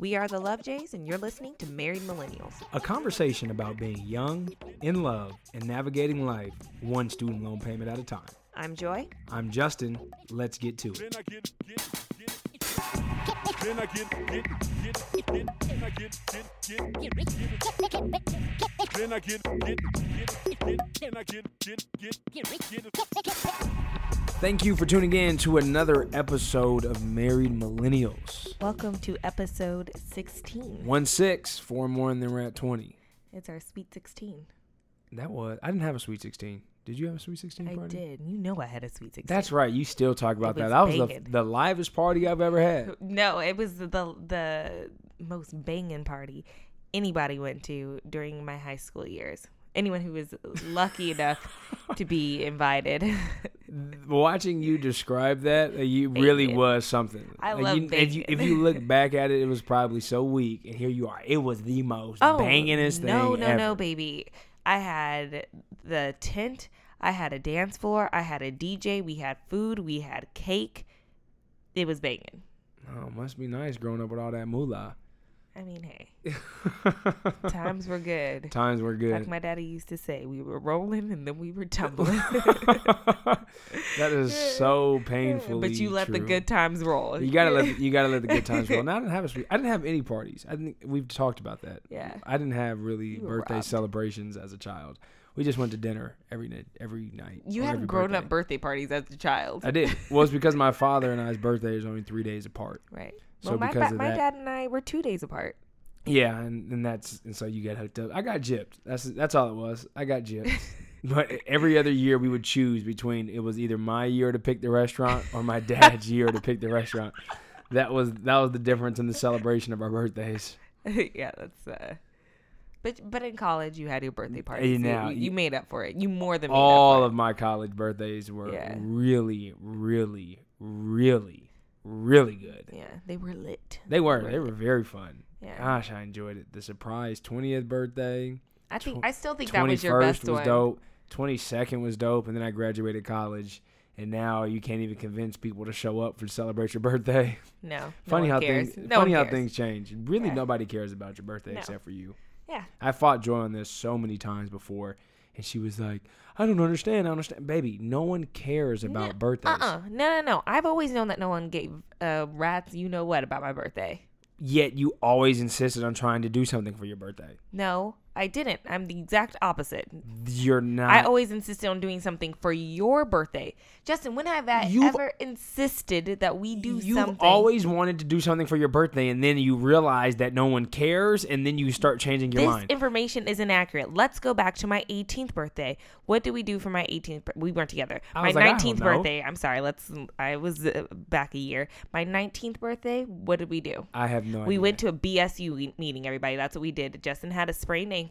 We are the Love Jays, and you're listening to Married Millennials. A conversation about being young, in love, and navigating life one student loan payment at a time. I'm Joy. I'm Justin. Let's get to it. I I I I I Thank you for tuning in to another episode of Married Millennials. Welcome to episode 16. One six, four more, and then we're at 20. It's our Sweet 16. That was, I didn't have a Sweet 16. Did you have a Sweet 16 I party? did. You know I had a Sweet 16. That's right. You still talk about that. That was the, the livest party I've ever had. No, it was the the most banging party anybody went to during my high school years. Anyone who was lucky enough to be invited. Watching you describe that, uh, you really was something. I Like, love you, if you, if you look back at it, it was probably so weak, and here you are. It was the most oh, bangingest thing. Oh, no, no, no, baby. I had the tent. I had a dance floor. I had a DJ. We had food. We had cake. It was banging. Oh, must be nice growing up with all that moolah. I mean, hey, times were good. Times were good. Like my daddy used to say, we were rolling and then we were tumbling. that is so painful. but you let the good times roll. You gotta let you gotta let the good times roll. Now I didn't have a. I didn't have any parties. I didn't. We've talked about that. Yeah. I didn't have really birthday robbed. celebrations as a child. We just went to dinner every night. Every night. You had grown birthday. up birthday parties as a child. I did. Well, it's because my father and I's birthday is only three days apart. right. So well, my, because ba- my that- dad and I were two days apart. Yeah, and, and that's and so you get hooked up. I got gypped. That's that's all it was. I got gypped. but every other year we would choose between it was either my year to pick the restaurant or my dad's year to pick the restaurant. That was that was the difference in the celebration of our birthdays. yeah, that's. uh But but in college you had your birthday parties. You- now, you, you- made up for it. You more than made All up for of my college birthdays were Yeah. really, really, really, really good. Yeah, they were lit. They were. They were very fun. Yeah. Gosh, I enjoyed it. The surprise 20th birthday. I think I still think that was your 21st best was one. dope. 22nd was dope, and then I graduated college, and now you can't even convince people to show up for to celebrate your birthday. No, no funny one how cares. things No funny how things change. Really, Yeah. nobody cares about your birthday No. except for you. Yeah, I fought Joy on this so many times before, and she was like, "I don't understand. I don't understand, baby. No one cares about birthdays. Uh uh No no no. I've always known that no one gave uh rats you know what about my birthday. Yet you always insisted on trying to do something for your birthday. No, I didn't. I'm the exact opposite. You're not. I always insisted on doing something for your birthday. Justin, when have I You've- ever insisted that we do something. You've something? always wanted to do something for your birthday, and then you realize that no one cares, and then you start changing your this mind. information is inaccurate. Let's go back to my 18th birthday. What did we do for my 18th? We weren't together. My like, I don't 19th know. birthday. I'm sorry. Let's. I was uh, back a year. My 19th birthday. What did we do? I have no idea. We went to a BSU meeting, everybody. That's what we did. Justin had a sprained ankle.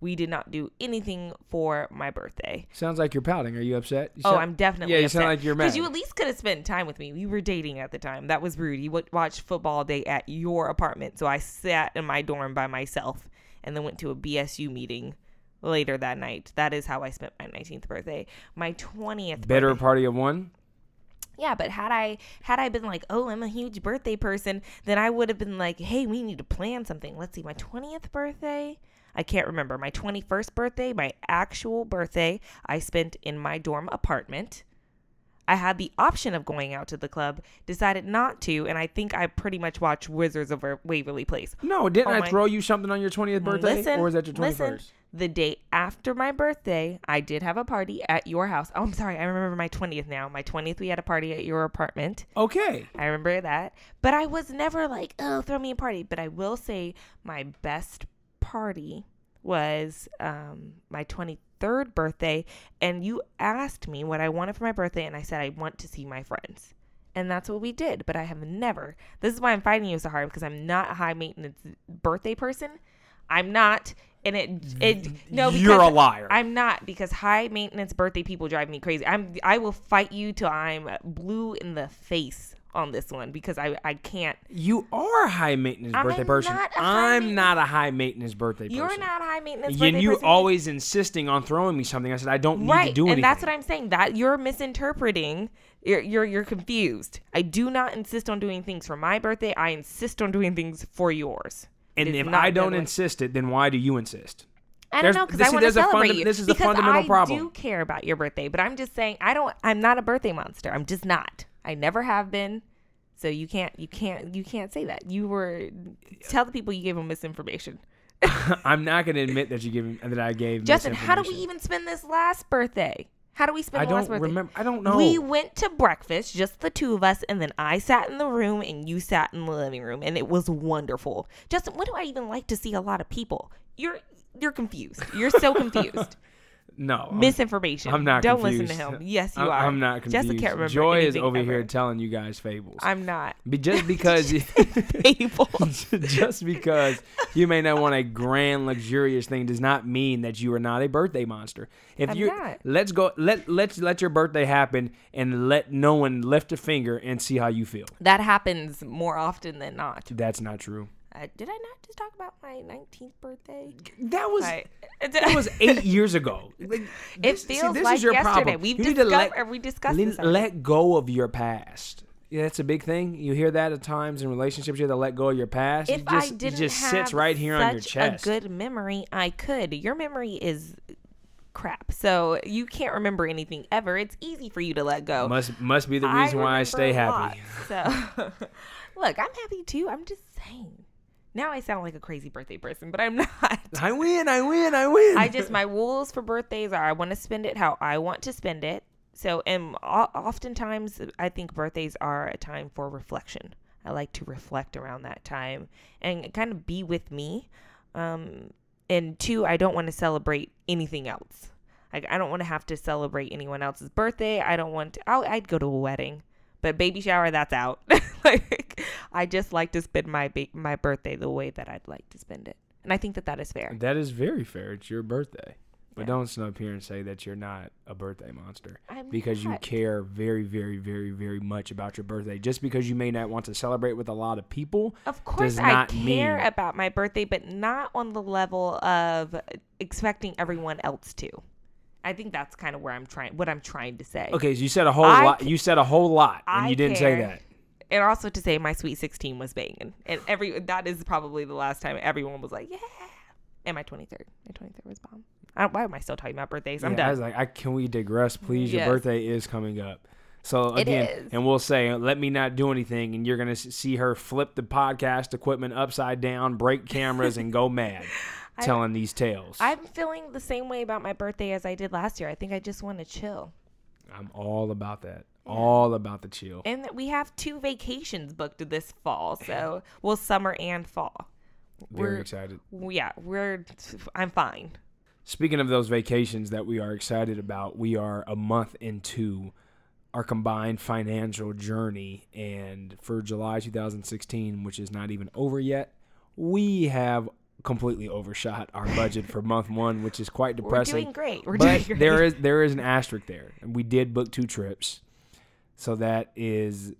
We did not do anything for my birthday. Sounds like you're pouting. Are you upset? You Oh, I'm definitely Yeah, you upset. sound like you're mad. Because you at least could have spent time with me. We were dating at the time. That was rude. You would watch football day at your apartment. So I sat in my dorm by myself and then went to a BSU meeting later that night. That is how I spent my 19th birthday. My 20th Better birthday- party of one. yeah, but had I had I been like, "Oh, I'm a huge birthday person," then I would have been like, "Hey, we need to plan something." Let's see, my 20th birthday, I can't remember. My 21st birthday, my actual birthday, I spent in my dorm apartment. I had the option of going out to the club, decided not to, and I think I pretty much watched Wizards of Waverly Place. No, didn't Oh I my- throw you something on your 20th birthday, Listen, or was that your 21st? listen. The day after my birthday, I did have a party at your house. Oh, I'm sorry. I remember my 20th now. My 20th, we had a party at your apartment. Okay. I remember that. But I was never like, oh, throw me a party. But I will say my best party was um, my 23rd birthday. And you asked me what I wanted for my birthday. And I said, I want to see my friends. And that's what we did. But I have never, this is why I'm fighting you so hard because I'm not a high maintenance birthday person. I'm not. And it, it, no, because You're a liar. I'm not because high maintenance birthday people drive me crazy. I'm, I will fight you till I'm blue in the face on this one because I I can't. You are a high maintenance I'm birthday person. not I'm not a high maintenance birthday person. You're not a high maintenance. And you person. always insisting on throwing me something. I said I don't need right, to do it. and anything. that's what I'm saying. That you're misinterpreting. You're you're you're confused. I do not insist on doing things for my birthday. I insist on doing things for yours. And if I don't insist it, then why do you insist? I don't know because this- I want to a celebrate fundam- you. this is because fundamental I problem. do care about your birthday, but I'm just saying I don't. I'm not a birthday monster. I'm just not. I never have been. So you can't. You can't. You can't say that. You were. Tell the people you gave them misinformation. I'm not going to admit that you give that I gave Justin, how do we even spend this last birthday? How do we spend I the last don't birthday? remember. I don't know. We went to breakfast, just the two of us, and then I sat in the room and you sat in the living room, and it was wonderful. Justin, what do I even like to see a lot of people? You're you're confused. You're so confused. No. I'm- Misinformation. I'm not Don't confused. listen to him. Yes, you I'm, are. I'm not confused. Justin can't remember. Joy is over ever. here telling you guys fables. I'm not. Be- just because People. just because you may not want a grand luxurious thing does not mean that you are not a birthday monster. If I'm you not. let's go let let's let your birthday happen and let no one lift a finger and see how you feel. that happens more often than not. That's not true. Uh, did I not just talk about my 19th birthday? That was I, that was eight years ago. Like, It this- see, feels this like is your yesterday. problem. We've You discovered- let- we discussed let, this already. let go of your past. Yeah, that's a big thing. You hear that at times in relationships. You have to let go of your past. if it just, I didn't it just have sits right here on your chest. a good memory, I could. Your memory is crap, so you can't remember anything ever. It's easy for you to let go. must must be the reason why I stay happy. lot, so, look, I'm happy too. I'm just saying. Now I sound like a crazy birthday person, but I'm not. I win, I win, I win. I just my rules for birthdays are I want to spend it how I want to spend it. So, and oftentimes I think birthdays are a time for reflection. I like to reflect around that time and kind of be with me. Um, and two, I don't want to celebrate anything else. Like I don't want to have to celebrate anyone else's birthday. I don't want to. I'll, I'd go to a wedding, but baby shower that's out. like I just like to spend my ba- my birthday the way that I'd like to spend it, and I think that that is fair. that is very fair. It's your birthday. But Yeah. don't snub here and say that you're not a birthday monster I'm because you care very, very, very, very much about your birthday. Just because you may not want to celebrate with a lot of people, Of course, I not care mean- about my birthday, but not on the level of expecting everyone else to. I think that's kind of where I'm trying, what I'm trying to say. okay, so you said a whole I lot. ca- You said a whole lot, and I you didn't say that. And also to say my sweet 16 was banging, and every that is probably the last time everyone was like, yeah. And my 23rd, my 23rd was bomb. I don't, why am I still talking about birthdays? I'm Yeah, I done. was like, I, can we digress, please? Yes. Your birthday is coming up. So again, and we'll say, let me not do anything, and you're gonna see her flip the podcast equipment upside down, break cameras, and go mad, I- telling these tales. I'm feeling the same way about my birthday as I did last year. I think I just want to chill. I'm all about that. All about the chill. And we have two vacations booked this fall, so well, summer and fall. Very we're- excited. Yeah, we're. I'm fine. Speaking of those vacations that we are excited about, we are a month into our combined financial journey. And for July 2016, which is not even over yet, we have completely overshot our budget for month one, which is quite depressing. We're doing great. We're but doing great. there is there is an asterisk there. And we did book two trips. So that is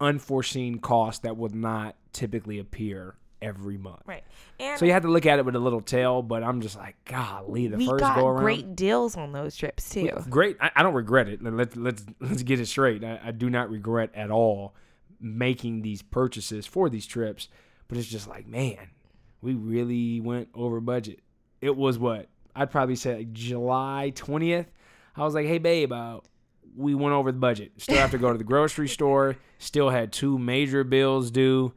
unforeseen cost that would not typically appear every month. right. And So you have to look at it with a little tail, but I'm just like, golly, the we first got go around. great deals on those trips too. Great. I, I don't regret it. Let's let's let's get it straight. I, I do not regret at all making these purchases for these trips, but it's just like, man, we really went over budget. It was what I'd probably say like July twentieth. I was like, hey babe, uh, we went over the budget. Still have to go to the grocery store. Still had two major bills due.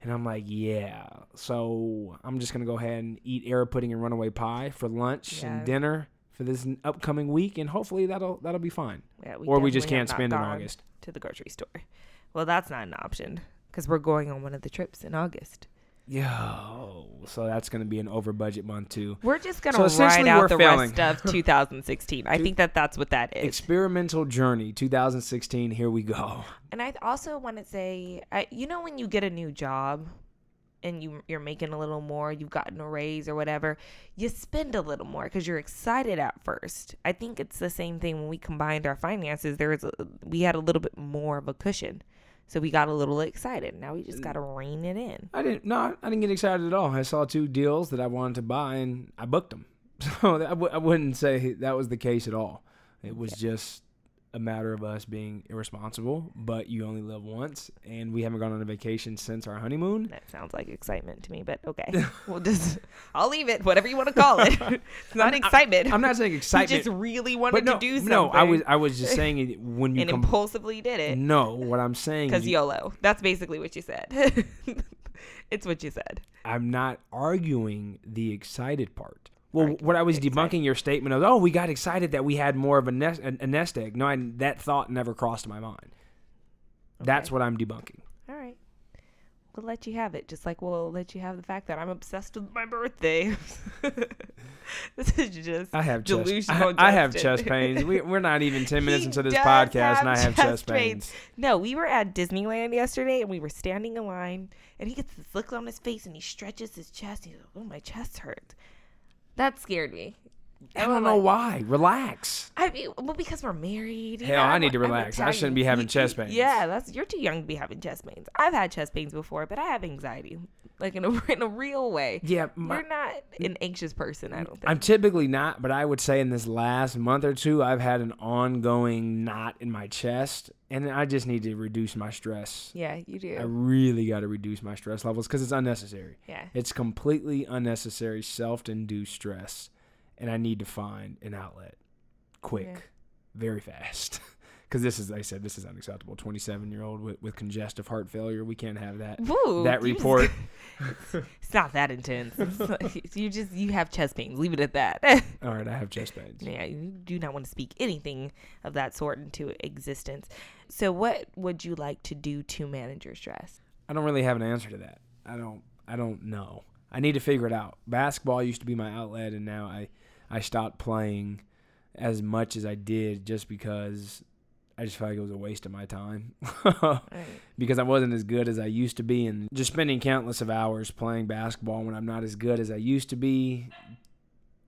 And I'm like, yeah. So I'm just gonna go ahead and eat air pudding and runaway pie for lunch Yeah. and dinner for this upcoming week, and hopefully that'll that'll be fine. Yeah, or we just can't spend in August. to the grocery store. Well, that's not an option because we're going on one of the trips in August. Yo, so that's gonna be an over budget month too. We're just gonna So ride out the failing. rest of 2016. I think that that's what that is. Experimental journey 2016. Here we go. And I also want to say, I, you know, when you get a new job and you you're making a little more, you've gotten a raise or whatever, you spend a little more because you're excited at first. I think it's the same thing when we combined our finances. There was a, we had a little bit more of a cushion, So we got a little excited. Now we just uh, got to rein it in. I didn't. No, I didn't get excited at all. I saw two deals that I wanted to buy, and I booked them. So I w- I wouldn't say that was the case at all. It was just a matter of us being irresponsible. But you only live once, and we haven't gone on a vacation since our honeymoon. That sounds like excitement to me, but okay. we'll just, I'll leave it, whatever you want to call it. it's not excitement. I'm not saying You excitement, just really wanted no, to do something. no. I was I was just saying it when you and com- impulsively did it No, what I'm saying because YOLO. That's basically what you said. it's what you said. I'm not arguing the excited part. Well, what I was debunking your statement of, oh, we got excited that we had more of a nest, a, a nest egg. No, I, that thought never crossed my mind. That's what I'm debunking. All right. We'll let you have it, just like we'll let you have the fact that I'm obsessed with my birthday. this is just I have chest. I, I have chest pains. We, we're not even ten minutes into this podcast, and I have chest chest pains. No, we were at Disneyland yesterday and we were standing in line and he gets this look on his face and he stretches his chest. And He's like, Oh, my chest hurts. That scared me. I don't know why. Relax. I mean, well, because we're married. Hell, know, I need to relax. I shouldn't be having You- chest pains. Yeah, that's you're too young to be having chest pains. I've had chest pains before, but I have anxiety, like in a in a real way. Yeah, my, You're not an anxious person. I don't think. I'm typically not, but I would say in this last month or two, I've had an ongoing knot in my chest, and I just need to reduce my stress. yeah, you do. I really got to reduce my stress levels because it's unnecessary. yeah. It's completely unnecessary self-induced stress, and I need to find an outlet, quick, Yeah. very fast. Because this is, like I said, this is unacceptable. Twenty-seven-year-old with, with congestive heart failure, we can't have that. Woo, that you just- report. it's not that intense. It's you just you have chest pains. Leave it at that. All right, I have chest pains. yeah, you do not want to speak anything of that sort into existence. So, what would you like to do to manage your stress? I don't really have an answer to that. I don't. I don't know. I need to figure it out. Basketball used to be my outlet, and now I, I stopped playing as much as I did just because I just felt like it was a waste of my time. Right. because I wasn't as good as I used to be, and just spending countless of hours playing basketball when I'm not as good as I used to be,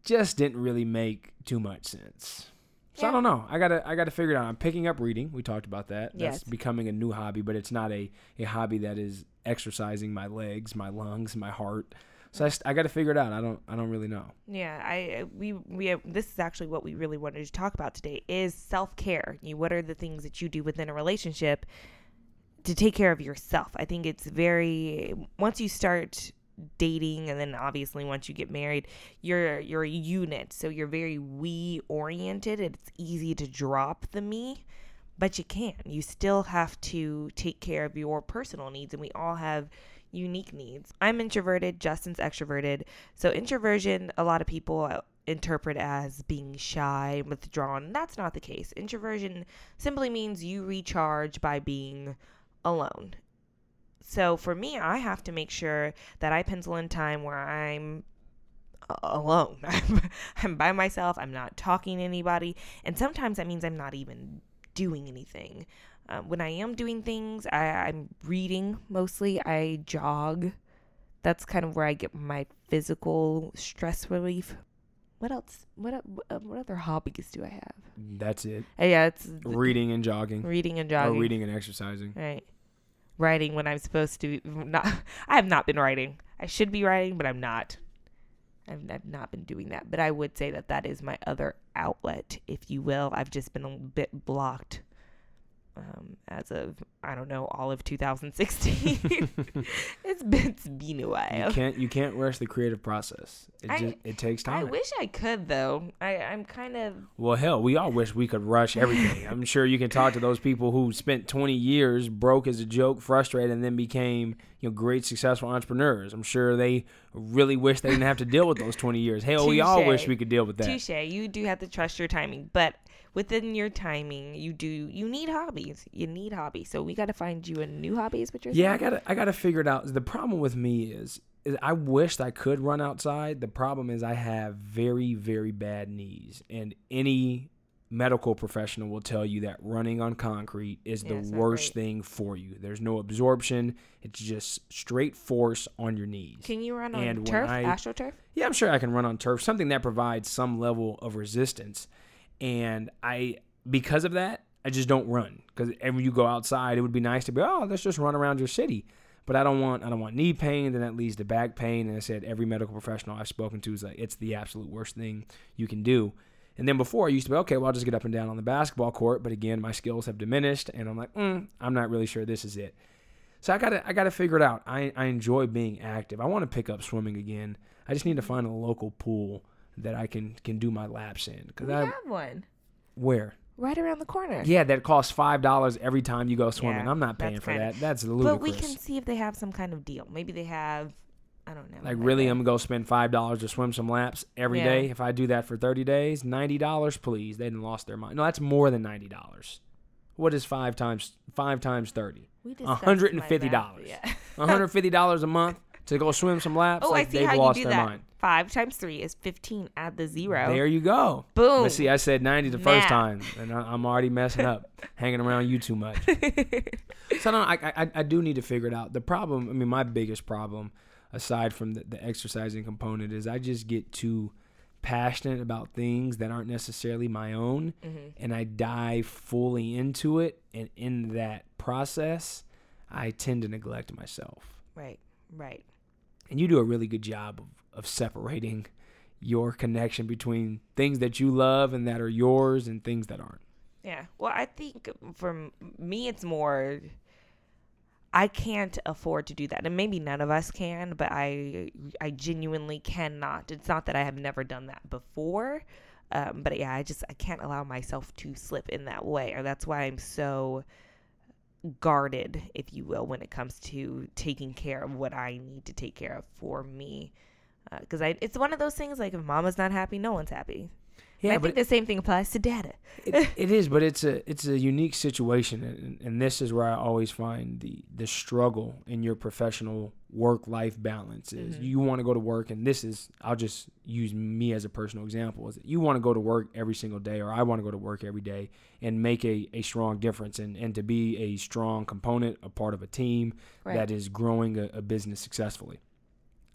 just didn't really make too much sense. So I don't know. I gotta I gotta figure it out. I'm picking up reading. We talked about that. That's Yes. becoming a new hobby, but it's not a, a hobby that is exercising my legs, my lungs, my heart. So I, I got to figure it out. I don't I don't really know. Yeah, I uh, we we have, this is actually what we really wanted to talk about today is self care. You what are the things that you do within a relationship to take care of yourself? I think it's very once you start dating and then obviously once you get married, you're you're a unit, so you're very we oriented. It's easy to drop the me, but you can. You still have to take care of your personal needs, and we all have unique needs. I'm introverted, Justin's extroverted. So introversion, a lot of people uh, interpret as being shy, withdrawn. That's not the case. Introversion simply means you recharge by being alone. So for me, I have to make sure that I pencil in time where I'm alone. I'm by myself. I'm not talking to anybody. And sometimes that means I'm not even doing anything. Um, when I am doing things, I, I'm reading mostly. I jog. That's kind of where I get my physical stress relief. What else? What uh, what other hobbies do I have? That's it. Uh, yeah, it's Reading and jogging, reading and jogging. or reading and exercising. Right. Writing when I'm supposed to. Not. I have not been writing. I should be writing, but I'm not. I've, I've not been doing that. But I would say that that is my other outlet, if you will. I've just been a bit blocked um, as of I don't know all of 2016. it's been it's been a You can't you can't rush the creative process. It I- just it takes time. I wish I could though. I I'm kind of Well, hell, we all wish we could rush everything. I'm sure you can talk to those people who spent 20 years broke as a joke, frustrated, and then became you know great successful entrepreneurs. I'm sure they really wish they didn't have to deal with those 20 years. Hell, we all wish we could deal with that. Touche. You do have to trust your timing, but within your timing, you do you need hobbies. You need hobbies. So we got to find you a new hobby. Is what you're Yeah, I gotta I gotta figure it out. The problem with me is, is I wished I could run outside. The problem is I have very very bad knees, and any medical professional will tell you that running on concrete is Yeah, the worst great. thing for you. There's no absorption. It's just straight force on your knees. Can you run on And when turf, I- astroturf? Yeah, I'm sure I can run on turf, something that provides some level of resistance. And I, because of that, I just don't run because every you go outside, it would be nice to be oh let's just run around your city. But I don't want I don't want knee pain. Then that leads to back pain. And I said every medical professional I've spoken to is like it's the absolute worst thing you can do. And then before I used to be okay, well I'll just get up and down on the basketball court. But again, my skills have diminished, and I'm like mm, I'm not really sure this is it. So I gotta I gotta figure it out. I I enjoy being active. I want to pick up swimming again. I just need to find a local pool that I can can do my laps in. Because We I have one where right around the corner. yeah, that costs five dollars every time you go swimming. Yeah, I'm not paying for kinda- that. That's ludicrous. But we can see if they have some kind of deal. Maybe they have, I don't know. like really, I'm gonna go spend five dollars to swim some laps every Yeah. day. If I do that for thirty days, ninety dollars, please. They didn't lost their mind. No, that's more than ninety dollars. What is five times five times thirty? we discussed my fifty math, dollars. Yeah. One hundred fifty dollars a month to go swim some laps. Oh, like I see they've how you do their that. mind. Five times three is fifteen. Add the zero. There you go. Boom. But see, I said 90 the first Math. time, and I, I'm already messing up, hanging around you too much. so I don't. I, I I do need to figure it out. The problem. I mean, my biggest problem, aside from the, the exercising component, is I just get too passionate about things that aren't necessarily my own, Mhm. and I dive fully into it. And in that process, I tend to neglect myself. Right. Right. And you do a really good job of, of separating your connection between things that you love and that are yours and things that aren't. Yeah. Well, I think for me, it's more. I can't afford to do that, and maybe none of us can. But I, I genuinely cannot. It's not that I have never done that before, um, but yeah, I just I can't allow myself to slip in that way, or that's why I'm so guarded, if you will, when it comes to taking care of what I need to take care of for me. Because I, it's one of those things like if mama's not happy, no one's happy. Yeah, I but think the same thing applies to data. it, it is, but it's a it's a unique situation, and, and this is where I always find the the struggle in your professional work life balance is Mhm. you want to go to work, and this is I'll just use me as a personal example is that you want to go to work every single day, or I want to go to work every day and make a, a strong difference, and and to be a strong component, a part of a team Right. that is growing a, a business successfully.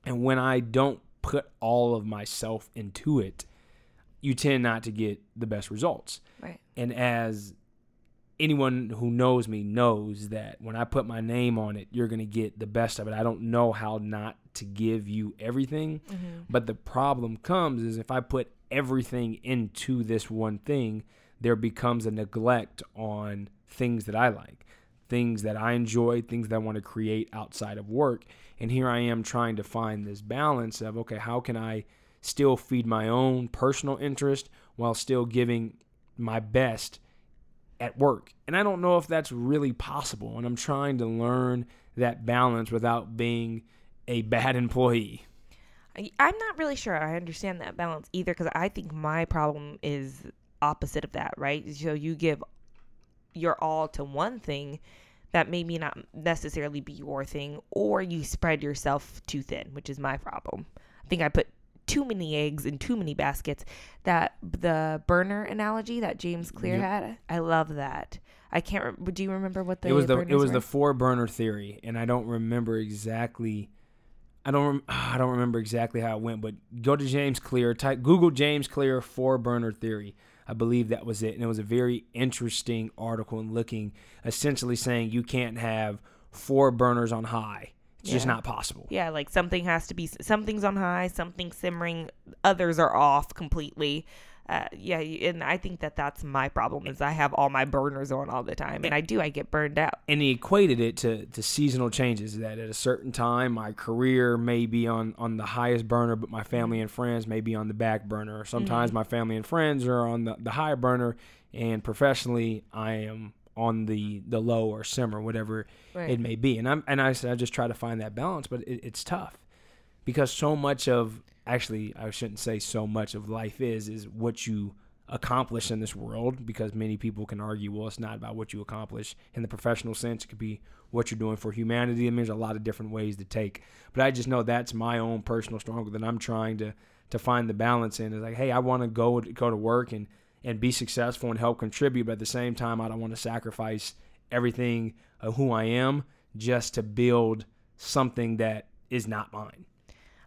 And when I don't put all of myself into it, you tend not to get the best results. Right. And as anyone who knows me knows that when I put my name on it, you're going to get the best of it. I don't know how not to give you everything. Mm-hmm. But the problem comes is if I put everything into this one thing, there becomes a neglect on things that I like, things that I enjoy, things that I want to create outside of work. And here I am trying to find this balance of okay, how can I still feed my own personal interest while still giving my best at work? And I don't know if that's really possible. And I'm trying to learn that balance without being a bad employee. I'm not really sure I understand that balance either because I think my problem is opposite of that, right? So you give your all to one thing that maybe not necessarily be your thing, or you spread yourself too thin, which is my problem. I think I put too many eggs in too many baskets. That the burner analogy that James Clear Yep. had, I love that. I can't. Re- do you remember what the it was the it was were? the four burner theory, and I don't remember exactly. I don't rem- I don't remember exactly how it went, but go to James Clear, type Google James Clear four burner theory. I believe that was it, and it was a very interesting article and looking essentially saying you can't have four burners on high. It's just not possible. Yeah, like something has to be something's on high, something simmering, others are off completely. Uh, yeah, and I think that that's my problem is I have all my burners on all the time, and I do I get burned out. and he equated it to, to seasonal changes that at a certain time my career may be on, on the highest burner but my family and friends may be on the back burner sometimes my family and friends are on the, the high burner and professionally i am on the the low or simmer whatever Right. it may be. And i'm and i said i just try to find that balance but it, it's tough because so much of actually i shouldn't say so much of life is is what you accomplish in this world because many people can argue well it's not about what you accomplish in the professional sense. It could be what you're doing for humanity I mean, there's a lot of different ways to take. But i just know that's my own personal struggle that i'm trying to to find the balance in is like hey i want to go go to work and and be successful and help contribute but at the same time i don't want to sacrifice everything of who i am just to build something that is not mine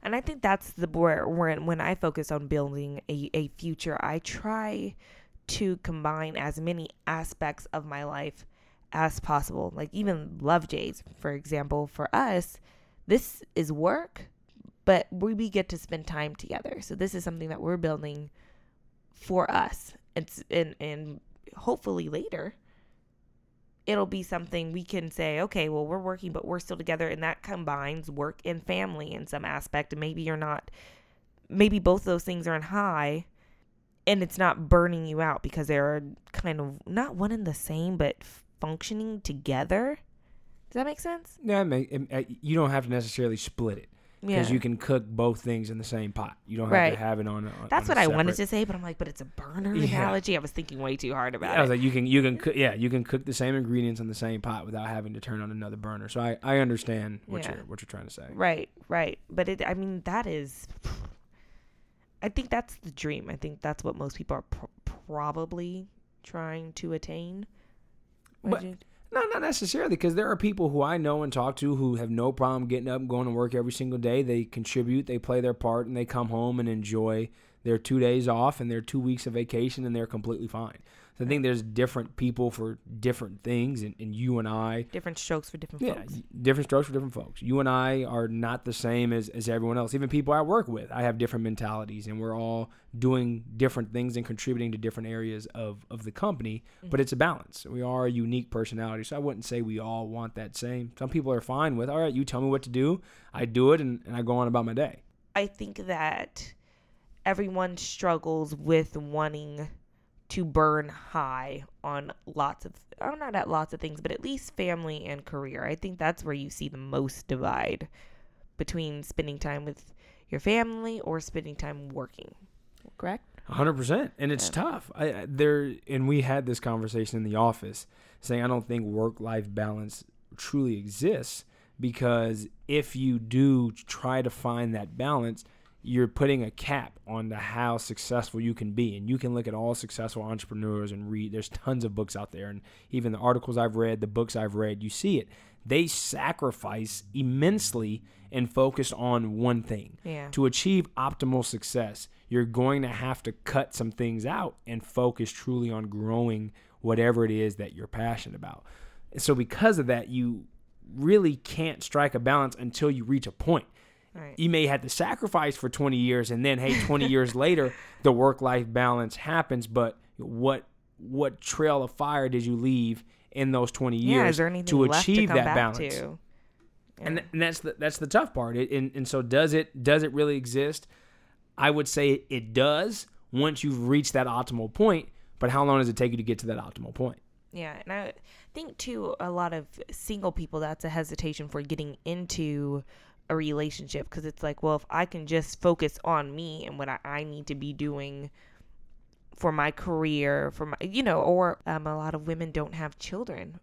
And I think that's the where when when I focus on building a, a future, I try to combine as many aspects of my life as possible. Like even Love Jays, for example, for us, this is work, but we, we get to spend time together. So this is something that we're building for us. It's and and hopefully later it'll be something we can say, okay, well, we're working, but we're still together. And that combines work and family in some aspect. And maybe you're not, maybe both of those things are in high and it's not burning you out because they're kind of not one and the same, but functioning together. Does that make sense? Yeah, uh, you don't have to necessarily split it because you can cook both things in the same pot. You don't have Right. to have it on. on That's a what I wanted to say, but I'm like, but it's a burner Yeah. analogy. I was thinking way too hard about it. I was like, you can you can cook yeah you can cook the same ingredients in the same pot without having to turn on another burner. So I, I understand what Yeah. you're what you're trying to say. Right, right. But it, I mean, that is, I think that's the dream. I think that's what most people are pr- probably trying to attain. But- No, not necessarily, because there are people who I know and talk to who have no problem getting up and going to work every single day. They contribute, they play their part, and they come home and enjoy their two days off and their two weeks of vacation, and they're completely fine. So I think there's different people for different things, and, and you and I, different strokes for different yeah, folks. different strokes for different folks. You and I are not the same as, as everyone else. Even people I work with, I have different mentalities, and we're all doing different things and contributing to different areas of, of the company. But mm-hmm. it's a balance. We are a unique personality, so I wouldn't say we all want that same. Some people are fine with, all right, you tell me what to do, I do it, and, and I go on about my day. I think that everyone struggles with wanting to burn high on lots of, oh, not at lots of things, but at least family and career. I think that's where you see the most divide between spending time with your family or spending time working. Correct? hundred percent, and it's Yeah. tough. I, I there, and we had this conversation in the office, saying I don't think work life balance truly exists because if you do try to find that balance, you're putting a cap on the how successful you can be, and you can look at all successful entrepreneurs and read. There's tons of books out there, and even the articles I've read, the books I've read, you see it. They sacrifice immensely and focus on one thing Yeah. to achieve optimal success, you're going to have to cut some things out and focus truly on growing whatever it is that you're passionate about. And so, because of that, you really can't strike a balance until you reach a point. Right. You may have to sacrifice for 20 years, and then, hey, 20 years later, the work-life balance happens. But what what trail of fire did you leave in those 20 years Yeah. To achieve to that balance? to? and Yeah. and that's the that's the tough part. It, and and so does it does it really exist? I would say it does once you've reached that optimal point. But how long does it take you to get to that optimal point? Yeah, and I think too a lot of single people that's a hesitation for getting into a relationship because it's like, well, if I can just focus on me and what I, I need to be doing for my career, for my, you know, or um, a lot of women don't have children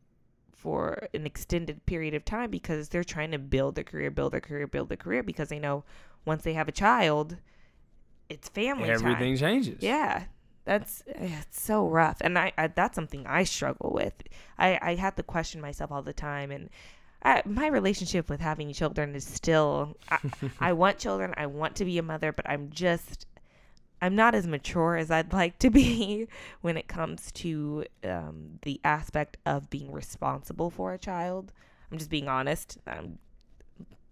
for an extended period of time because they're trying to build their career, build their career, build their career because they know once they have a child, it's family time. Everything changes. Yeah, that's yeah, it's so rough, and I, I that's something I struggle with. I I had to question myself all the time, and I, my relationship with having children is still. I, I want children. I want to be a mother, but I'm just. I'm not as mature as I'd like to be when it comes to um, the aspect of being responsible for a child. I'm just being honest. I'm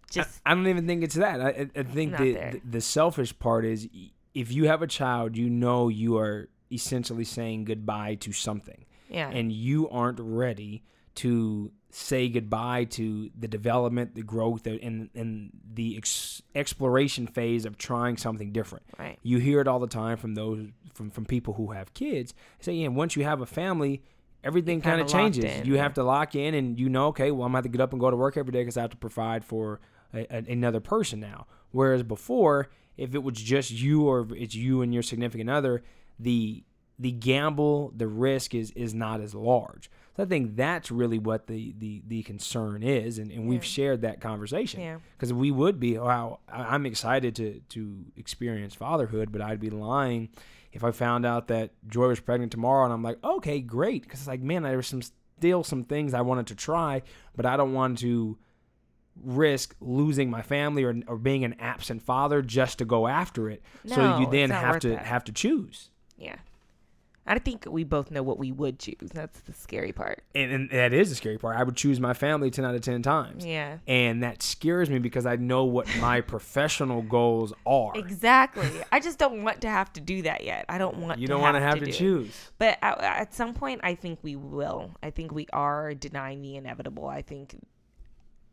just I, I don't even think it's that. I, I- think the, the the selfish part is if you have a child, you know you are essentially saying goodbye to something. yeah. and you aren't ready to say goodbye to the development, the growth, and and the ex- exploration phase of trying something different. right. You hear it all the time from those from from people who have kids. Say, yeah, once you have a family, everything kind of changes. in, you yeah. have to lock in, and you know, okay, well, I'm gonna have to get up and go to work every day because I have to provide for a, a, another person now. Whereas before, if it was just you or it's you and your significant other, the the gamble, the risk is is not as large. So I think that's really what the the, the concern is, and, and we've shared that conversation Yeah. because we would be oh, wow I- i'm excited to to experience fatherhood but i'd be lying if i found out that joy was pregnant tomorrow and i'm like okay great because it's like man there was some still some things i wanted to try but i don't want to risk losing my family or, or being an absent father just to go after it so you then have to that. have to choose Yeah. I think we both know what we would choose. That's the scary part. And, and that is the scary part. I would choose my family 10 out of 10 times. Yeah. And that scares me because I know what my professional goals are. Exactly. I just don't want to have to do that yet. I don't want You to don't want to have to it. choose. But at, at some point, I think we will. I think we are denying the inevitable. I think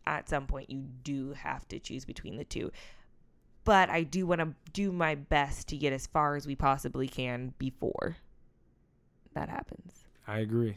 at some point you do have to choose between the two. But I do want to do my best to get as far as we possibly can before that happens. I agree.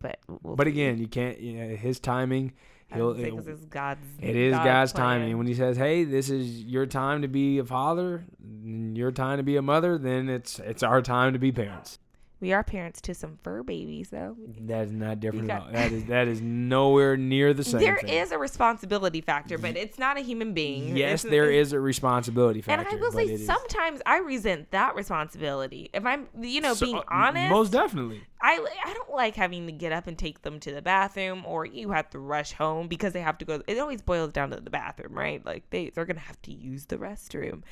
But we'll But see. again, you can't, you know, his timing, I he'll, say 'cause it's God's. It is God's, plan. timing. When He says, "Hey, this is your time to be a father, and your time to be a mother," then it's it's our time to be parents. We are parents to some fur babies, though. That is not different got- at all. That is that is nowhere near the same. There thing. is a responsibility factor, but it's not a human being. Yes, It's- there is a responsibility factor. And. I will say, it is- sometimes I resent that responsibility. If I'm, you know, So, being uh, honest, most definitely. I I don't like having to get up and take them to the bathroom, or you have to rush home because they have to go. It always boils down to the bathroom, right? Like they they're gonna have to use the restroom.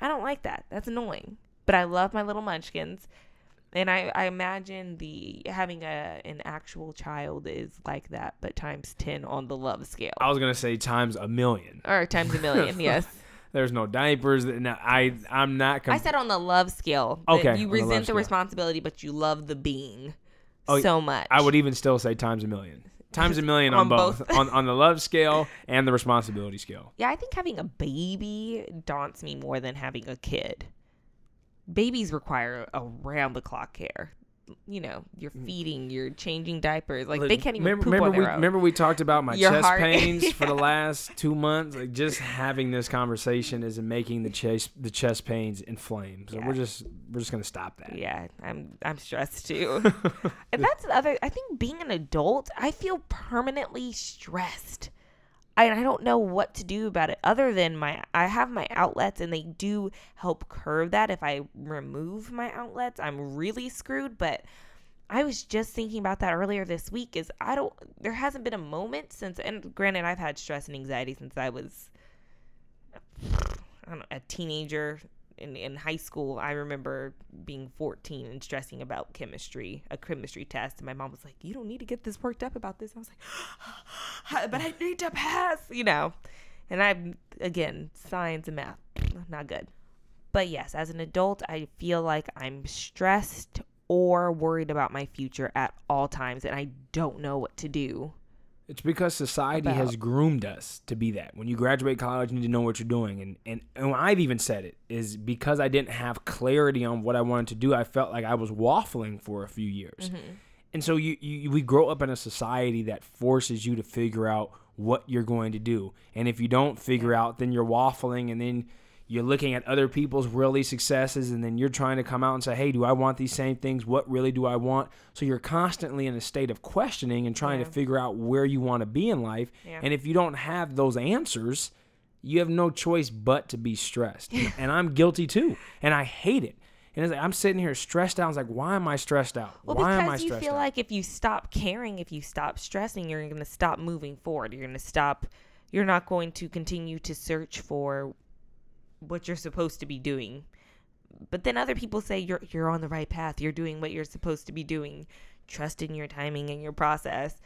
I don't like that. That's annoying. But I love my little munchkins, and I I imagine the having a an actual child is like that, but times ten on the love scale, I was gonna say times a million. or times a million. yes. There's no diapers. No, I I'm not. I said on the love scale. Okay, You the resent the scale. responsibility, but you love the being Oh, so much. I would even still say times a million. Times a million on, On both, both. on on the love scale and the responsibility scale. Yeah, I think having a baby daunts me more than having a kid. Babies require around the clock care. You know, you're mm. feeding, you're changing diapers. Like they can't even remember, poop remember on their we own. remember we talked about my Your chest heart. pains for the last two months. Like just having this conversation is making the chest the chest pains inflame. So Yeah. we're just we're just gonna stop that. Yeah, I'm I'm stressed too. and that's the other I think being an adult, I feel permanently stressed. I, I don't know what to do about it other than my I have my outlets and they do help curb that. If I remove my outlets, I'm really screwed, but I was just thinking about that earlier this week is I don't there hasn't been a moment since and granted I've had stress and anxiety since I was I know, a teenager in, in high school, I remember being 14 and stressing about chemistry, a chemistry test. And my mom was like, You don't need to get this worked up about this. I was like, But I need to pass, you know. And I'm, again, science and math, not good. But yes, as an adult, I feel like I'm stressed or worried about my future at all times. And I don't know what to do. It's because society has groomed us to be that. When you graduate college, you need to know what you're doing. And, and, and I've even said it is because I didn't have clarity on what I wanted to do, I felt like I was waffling for a few years. Mm-hmm. And so you, you we grow up in a society that forces you to figure out what you're going to do. And if you don't figure out, then you're waffling and then you're looking at other people's really successes and then you're trying to come out and say, "Hey, do I want these same things? What really do I want?" So you're constantly in a state of questioning and trying Yeah. to figure out where you want to be in life. Yeah. And if you don't have those answers, you have no choice but to be stressed. and I'm guilty too. And I hate it. And it's like I'm sitting here stressed out. I was like, why am I stressed out? Well, why am I because you feel like if you stop caring, if you stop stressing, you're going to stop moving forward. You're going to stop. You're not going to continue to search for what you're supposed to be doing. But then other people say you're you're on the right path. You're doing what you're supposed to be doing. Trust in your timing and your process.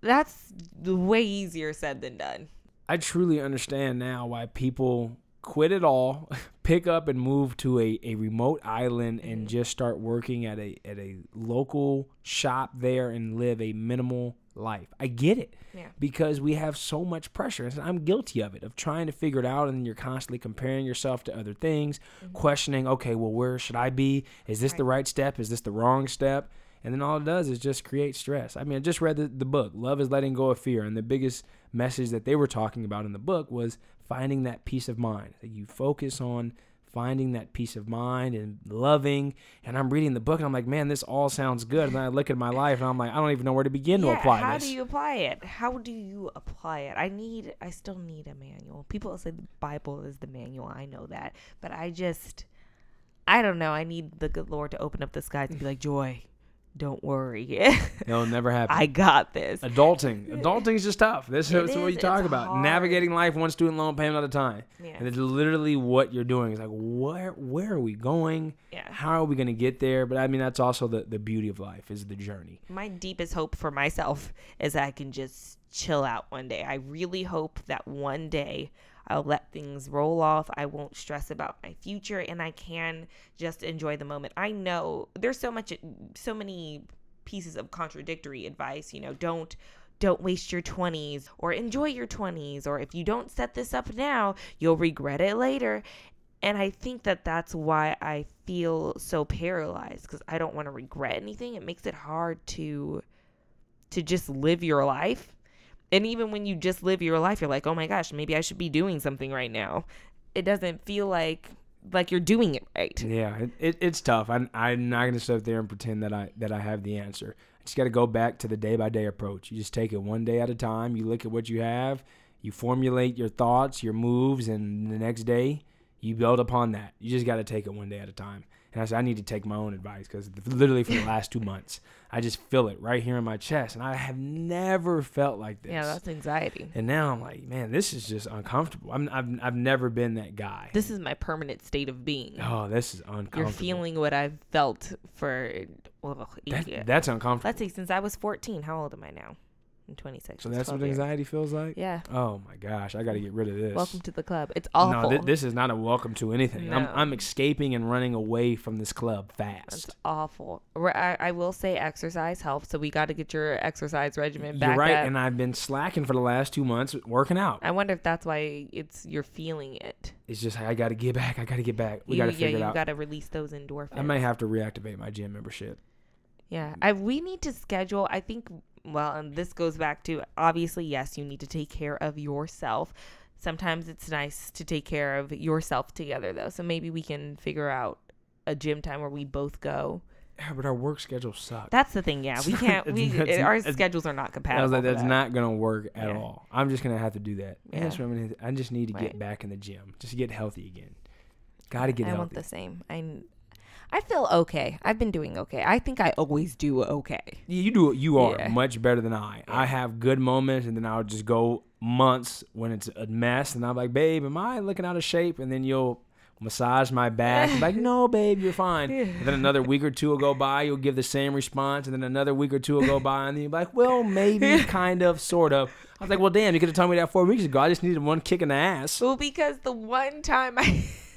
That's way easier said than done. I truly understand now why people quit it all, pick up and move to a, a remote island and mm-hmm. just start working at a at a local shop there and live a minimal life. I get it. Yeah. Because we have so much pressure. And I'm guilty of it, of trying to figure it out and you're constantly comparing yourself to other things, mm-hmm. questioning, okay, well where should I be? Is this the right step? Is this the wrong step? And then all it does is just create stress. I mean, I just read the, the book, Love is Letting Go of Fear. And the biggest message that they were talking about in the book was finding that peace of mind. That you focus on finding that peace of mind and loving. And I'm reading the book and I'm like, man, this all sounds good. And I look at my life and I'm like, I don't even know where to begin to apply how this. How do you apply it? How do you apply it? I need I still need a manual. People say the Bible is the manual. I know that. But I just I don't know. I need the good Lord to open up the skies and be like, "Joy, don't worry. It'll never happen. I got this. Adulting. Adulting is just tough. This is what you talk about. hard. Navigating life one student loan payment at a time. Yeah. And it's literally what you're doing. It's like where where are we going? Yeah. How are we gonna get there? But I mean that's also the, the beauty of life is the journey. my deepest hope for myself is that I can just chill out one day. I really hope that one day I'll let things roll off. I won't stress about my future and I can just enjoy the moment. I know there's so much so many pieces of contradictory advice, you know, don't don't waste your 20s or enjoy your 20s or if you don't set this up now, you'll regret it later. And I think that that's why I feel so paralyzed because I don't want to regret anything. It makes it hard to to just live your life. And even when you just live your life, you're like, "Oh my gosh, maybe I should be doing something right now." It doesn't feel like like you're doing it right. Yeah, it, it, it's tough. I'm, I'm not gonna sit up there and pretend that I that I have the answer. I just got to go back to the day by day approach. You just take it one day at a time. You look at what you have, you formulate your thoughts, your moves, and the next day you build upon that. You just got to take it one day at a time. And I said I need to take my own advice because literally for the last two months, I just feel it right here in my chest, and I have never felt like this. Yeah, that's anxiety. and now I'm like, man, this is just uncomfortable. I'm, I've I've never been that guy. This is my permanent state of being. oh, this is uncomfortable. You're feeling what I've felt for well, That- That's uncomfortable. let's see, since I was 14. How old am I now? I'm 26. So that's 12 what years. anxiety feels like. Yeah. Oh my gosh, I got to get rid of this. Welcome to the club. It's no, awful. thi- this is not a welcome to anything. I'm I'm escaping and running away from this club fast. It's awful. I, I will say exercise helps, so we got to get your exercise regimen back You're right, up. and I've been slacking for the last two months working out. I wonder if that's why it's you're feeling it. It's just I got to get back. I got to get back. We got to figure you it out. You got to release those endorphins. I may have to reactivate my gym membership. Yeah, I we need to schedule. I think. Well, and this goes back to obviously, yes, you need to take care of yourself. Sometimes it's nice to take care of yourself together, though. So maybe we can figure out a gym time where we both go. Yeah, but our work schedule sucks. That's the thing. Yeah, we can't. We That's- our schedules are not I compatible. was like, that's that. not gonna work at Yeah. all. I'm just gonna have to do that. And that's Yeah. what I'm gonna, I just need to Right. get back in the gym, just to get healthy again. Got to get I healthy. want the same. I I feel okay. I've been doing okay. I think I always do okay. You do. You are Yeah. much better than I. I have good moments, and then I'll just go months when it's a mess, and I'm like, "Babe, am I looking out of shape?" And then you'll massage my back, like, "No, babe, you're fine." And then another week or two will go by, you'll give the same response, and then another week or two will go by, and then you're like, "Well, maybe, kind of, sort of." I was like, "Well, damn, you could have told me that four weeks ago. I just needed one kick in the ass." Well, because the one time I,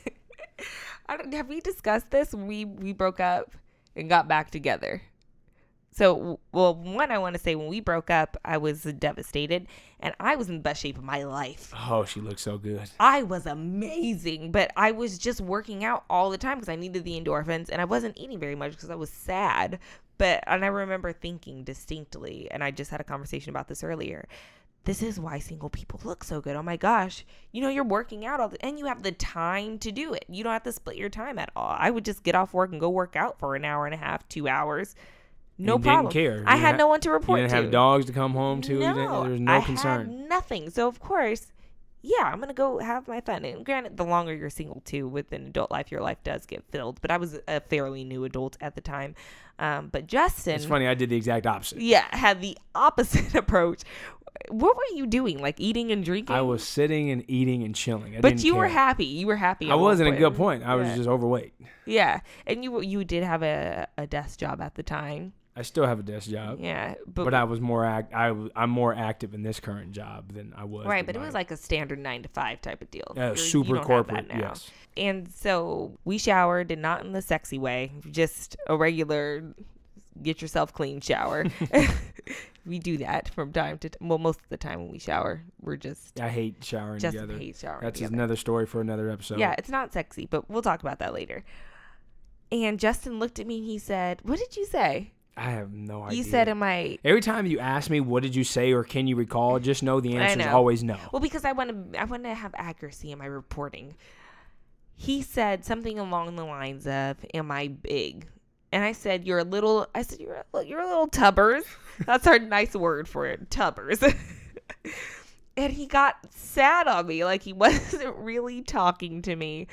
I don't, have we discussed this? We we broke up and got back together. So, well, one I want to say when we broke up, I was devastated, and I was in the best shape of my life. Oh, she looked so good. I was amazing, but I was just working out all the time because I needed the endorphins, and I wasn't eating very much because I was sad. But and I remember thinking distinctly, and I just had a conversation about this earlier. This is why single people look so good. Oh my gosh, you know you're working out all the, and you have the time to do it. You don't have to split your time at all. I would just get off work and go work out for an hour and a half, two hours. No And didn't problem. care. I had ha- no one to report to. You didn't to. have dogs to come home to. No, there was no I concern. Had nothing. So of course, yeah, I'm gonna go have my fun. And granted, the longer you're single too, with an adult life, your life does get filled. But I was a fairly new adult at the time. Um, but Justin, It's funny. I did the exact opposite. yeah, had the opposite approach. What were you doing? Like eating and drinking? I was sitting and eating and chilling. I But you were happy. You were happy. I wasn't a good point. I was Yeah. just overweight. Yeah, and you you did have a, a desk job at the time. I still have a desk job, Yeah, but, but I was more act. I I'm more active in this current job than I was. right, but it was like a standard nine to five type of deal. uh, you super corporate. Yes. And so we showered, and not in the sexy way, just a regular get yourself clean shower. we do that from time to time. Well, most of the time when we shower, we're just I hate showering just together. hate showering. That's together. another story for another episode. yeah, it's not sexy, but we'll talk about that later. And Justin looked at me and he said, "What did you say?" I have no idea. You said, "Am I?" Every time you ask me, "What did you say?" or "Can you recall?" just know the answer is always no. Well, because I want to, I want to have accuracy in my reporting. He said something along the lines of, "Am I big?" And I said, "You're a little." I said, "You're a, you're a little tubbers." That's our nice word for it, tubbers. and he got sad on me, like he wasn't really talking to me.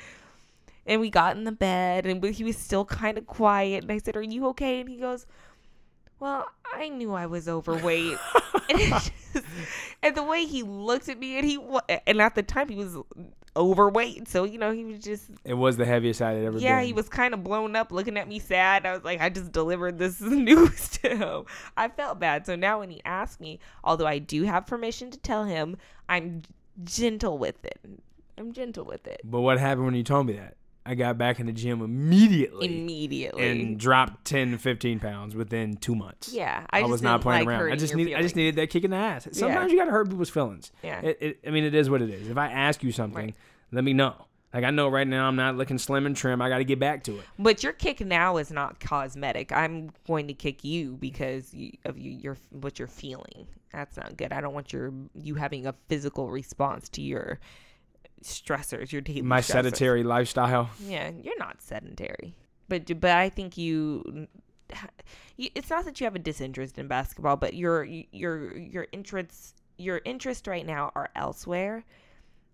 And we got in the bed, and he was still kind of quiet. And I said, "Are you okay?" And he goes, Well, I knew I was overweight, and, just- and the way he looked at me, and he and at the time he was overweight, so you know he was just It was the heaviest I had ever been. yeah, he was kind of blown up, looking at me sad. I was like, I just delivered this news to him. I felt bad. So now when he asked me, although I do have permission to tell him, I'm gentle with it. I'm gentle with it But what happened when you told me that? I got back in the gym immediately immediately. and dropped 10 to 15 pounds within two months. yeah, I, I, was not playing like around. I just your need I just needed that kick in the ass. Sometimes you gotta hurt people's feelings. Yeah. It, it, I mean, it is what it is. If I ask you something, Right. let me know. Like I know right now I'm not looking slim and trim. I got to get back to it. But your kick now is not cosmetic. I'm going to kick you because you, of you, your what you're feeling. That's not good. I don't want your you having a physical response to your stressors, your daily My stressors. sedentary lifestyle. Yeah, you're not sedentary, but but I think you. you- It's not that you have a disinterest in basketball, but your your your interests your interest right now are elsewhere,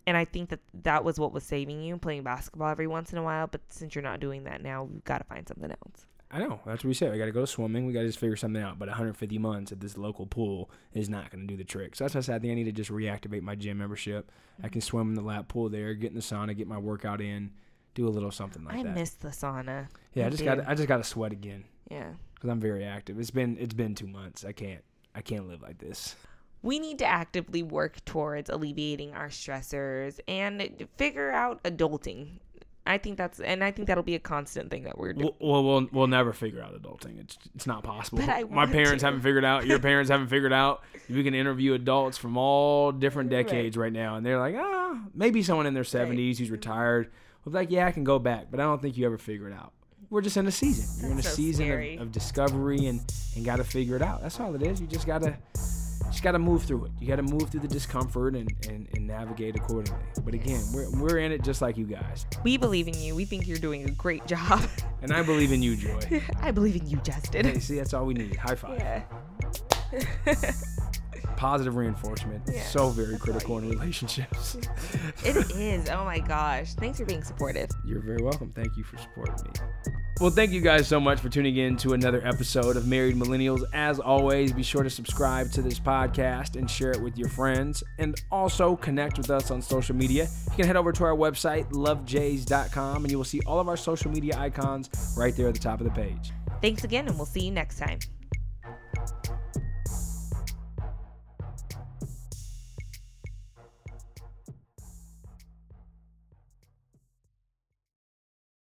and I think that that was what was saving you playing basketball every once in a while. But since you're not doing that now, we've got to find something else. I know. That's what we said. We got to go swimming. We got to just figure something out. But 150 months at this local pool is not going to do the trick. So that's why I said I think I need to just reactivate my gym membership. I can mm-hmm. swim in the lap pool there, get in the sauna, get my workout in, do a little something like I that. I miss the sauna. yeah, I I just got I just got to sweat again Yeah. because I'm very active. It's been it's been two months. I can't I can't live like this. we need to actively work towards alleviating our stressors and figure out adulting. I think that's, and I think that'll be a constant thing that we're doing. We'll, we'll we'll never figure out adulting. It's it's not possible. My parents to. haven't figured out. Your parents haven't figured out. We can interview adults from all different decades right now, and they're like, ah, maybe someone in their seventies who's retired. Was like, yeah, I can go back, but I don't think you ever figure it out. We're just in a season. You're in a so season of, of discovery and and got to figure it out. That's all it is. You just gotta just gotta move through it. You gotta move through the discomfort and, and, and navigate accordingly. But again, we're we're in it just like you guys, We believe in you. We think you're doing a great job. and I believe in you, Joy. I believe in you, Justin. Hey, see, that's all we need. High five. Yeah. Positive reinforcement. Yeah. So very critical in relationships. It is. Oh my gosh. Thanks for being supportive. You're very welcome. Thank you for supporting me. Well, thank you guys so much for tuning in to another episode of Married Millennials. As always, be sure to subscribe to this podcast and share it with your friends. And also connect with us on social media. You can head over to our website, lovejays.com, and you will see all of our social media icons right there at the top of the page. Thanks again, and we'll see you next time.